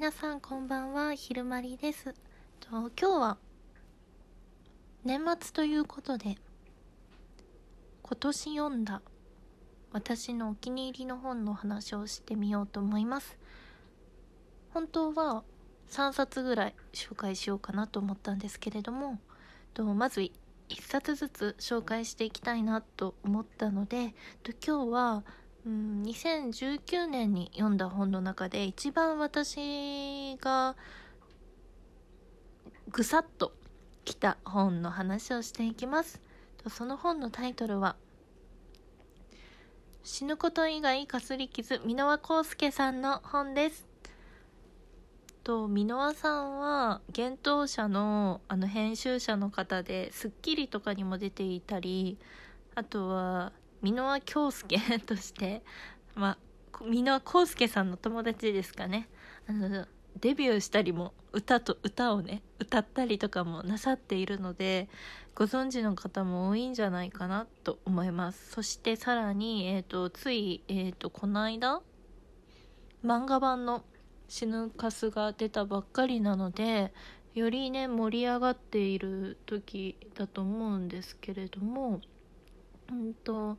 皆さんこんばんは、ひるまりです。と今日は年末ということで、今年読んだ私のお気に入りの本の話をしてみようと思います。本当は3冊ぐらい紹介しようかなと思ったんですけれども、とまず1冊ずつ紹介していきたいなと思ったので、と今日はうん、2019年に読んだ本の中で一番私がぐさっときた本の話をしていきます。その本のタイトルは死ぬこと以外かすり傷箕輪康介さんの本です。と箕輪さんは幻冬舎のあの編集者の方で『スッキリ』とかにも出ていたりあとは箕輪京介として、まあ、箕輪康介さんの友達ですかね。あの、デビューしたりも、歌と、歌をね、歌ったりとかもなさっているので、ご存知の方も多いんじゃないかなと思います。そしてさらに、えっ、と、つい、えっ、と、この間、漫画版の死ぬかすが出たばっかりなので、よりね、盛り上がっている時だと思うんですけれども、うんと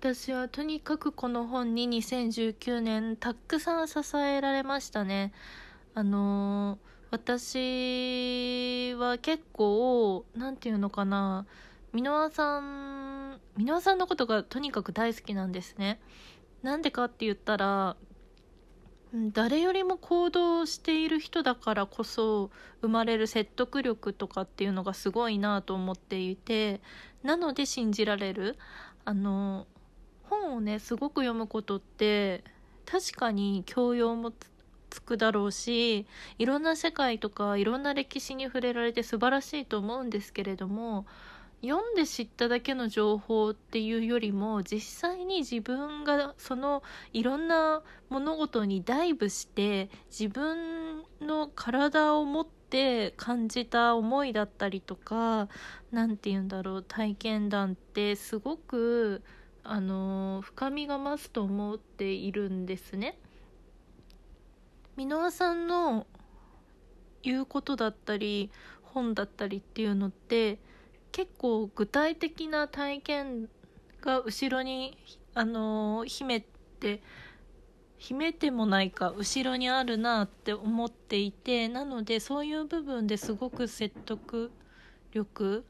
私はとにかくこの本に2019年たくさん支えられましたね。あの私は結構何て言うのかな箕輪さん箕輪さんのことがとにかく大好きなんですね。なんでかって言ったら誰よりも行動している人だからこそ生まれる説得力とかっていうのがすごいなと思っていてなので信じられる。あの本をねすごく読むことって確かに教養もつくだろうしいろんな世界とかいろんな歴史に触れられて素晴らしいと思うんですけれども読んで知っただけの情報っていうよりも実際に自分がそのいろんな物事にダイブして自分の体を持って感じた思いだったりとか何て言うんだろう体験談ってすごくあの深みが増すと思っているんですね。箕輪さんの言うことだったり本だったりっていうのって結構具体的な体験が後ろにあの秘めて秘めてもないか後ろにあるなって思っていてなのでそういう部分ですごく説得力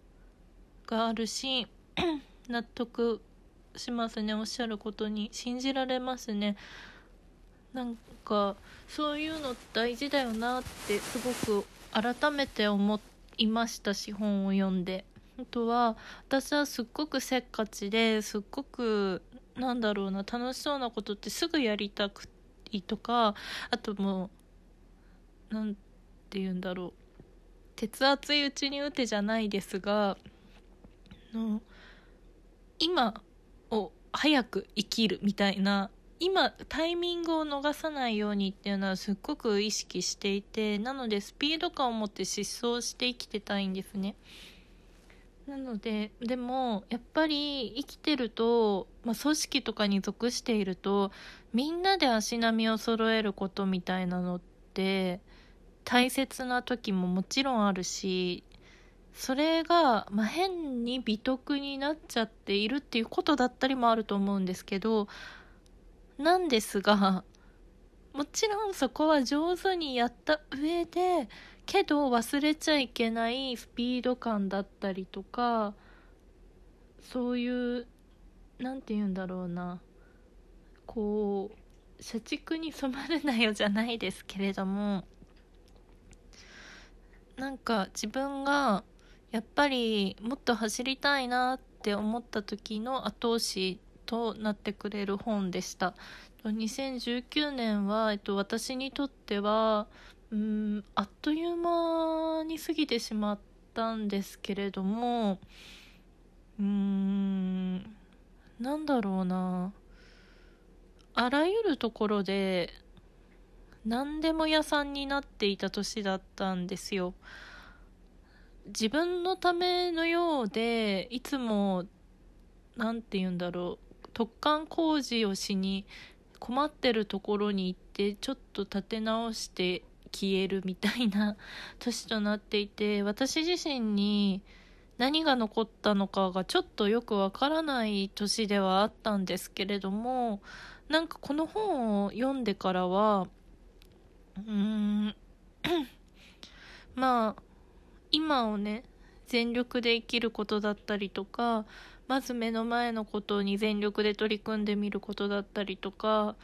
があるし 納得しますねおっしゃることに信じられますねなんかそういうの大事だよなってすごく改めて思いましたし本を読んで。あとは私はすっごくせっかちですっごくなんだろうな楽しそうなことってすぐやりたくいとかあともうなんて言うんだろう鉄熱いうちに打てじゃないですがの今を早く生きるみたいな今タイミングを逃さないようにっていうのはすっごく意識していてなのでスピード感を持って疾走して生きてたいんですね。なのででもやっぱり生きてると、まあ、組織とかに属しているとみんなで足並みを揃えることみたいなのって大切な時ももちろんあるしそれが、まあ、変に美徳になっちゃっているっていうことだったりもあると思うんですけどなんですがもちろんそこは上手にやった上でけど忘れちゃいけないスピード感だったりとかそういう何て言うんだろうな。こう社畜に染まるなよじゃないですけれどもなんか自分がやっぱりもっと走りたいなって思った時の後押しとなってくれる本でした。2019年は、えっと、私にとってはうんあっという間に過ぎてしまったんですけれどもうーんなんだろうな。あらゆるところで何でも屋さんになっていた年だったんですよ。自分のためのようでいつも何て言うんだろう。突貫工事をしに困ってるところに行ってちょっと立て直して消えるみたいな年となっていて 私自身に何が残ったのかがちょっとよくわからない年ではあったんですけれどもなんかこの本を読んでからはうーん まあ今をね全力で生きることだったりとかまず目の前のことに全力で取り組んでみることだったりとか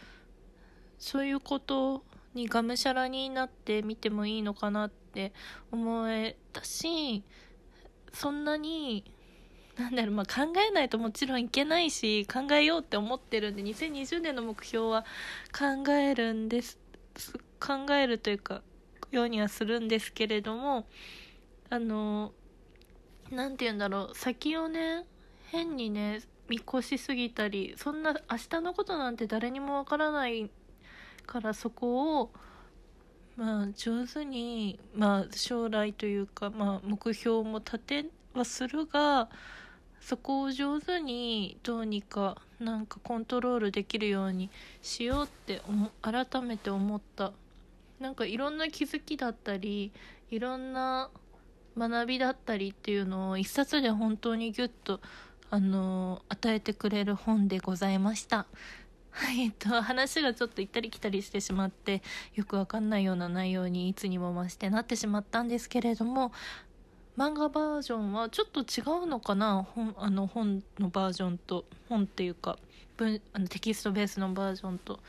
そういうことにがむしゃらになってみてもいいのかなって思えたしそんなになんだろうまあ考えないともちろんいけないし考えようって思ってるんで2020年の目標は考えるんです考えるというかようにはするんですけれどもあの何て言うんだろう先をね変にね見越しすぎたりそんな明日のことなんて誰にもわからないからそこをまあ上手にまあ将来というかまあ目標も立てはするがそこを上手にどうにかなんかコントロールできるようにしようって改めて思った。なんかいろんな気づきだったりいろんな学びだったりっていうのを一冊で本当にギュッとあの与えてくれる本でございましたはい、えっと、話がちょっと行ったり来たりしてしまって、よくわかんないような内容にいつにも増してなってしまったんですけれども、漫画バージョンはちょっと違うのかな？本あの本のバージョンと、本っていうか、文あのテキストベースのバージョンと。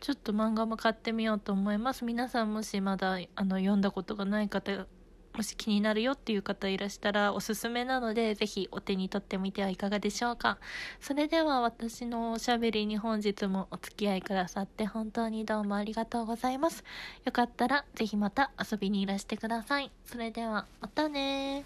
ちょっと漫画も買ってみようと思います。皆さんもしまだあの読んだことがない方もし気になるよっていう方いらしたらおすすめなので、ぜひお手に取ってみてはいかがでしょうか。それでは私のおしゃべりに本日もお付き合いくださって本当にどうもありがとうございます。よかったらぜひまた遊びにいらしてください。それでは、またね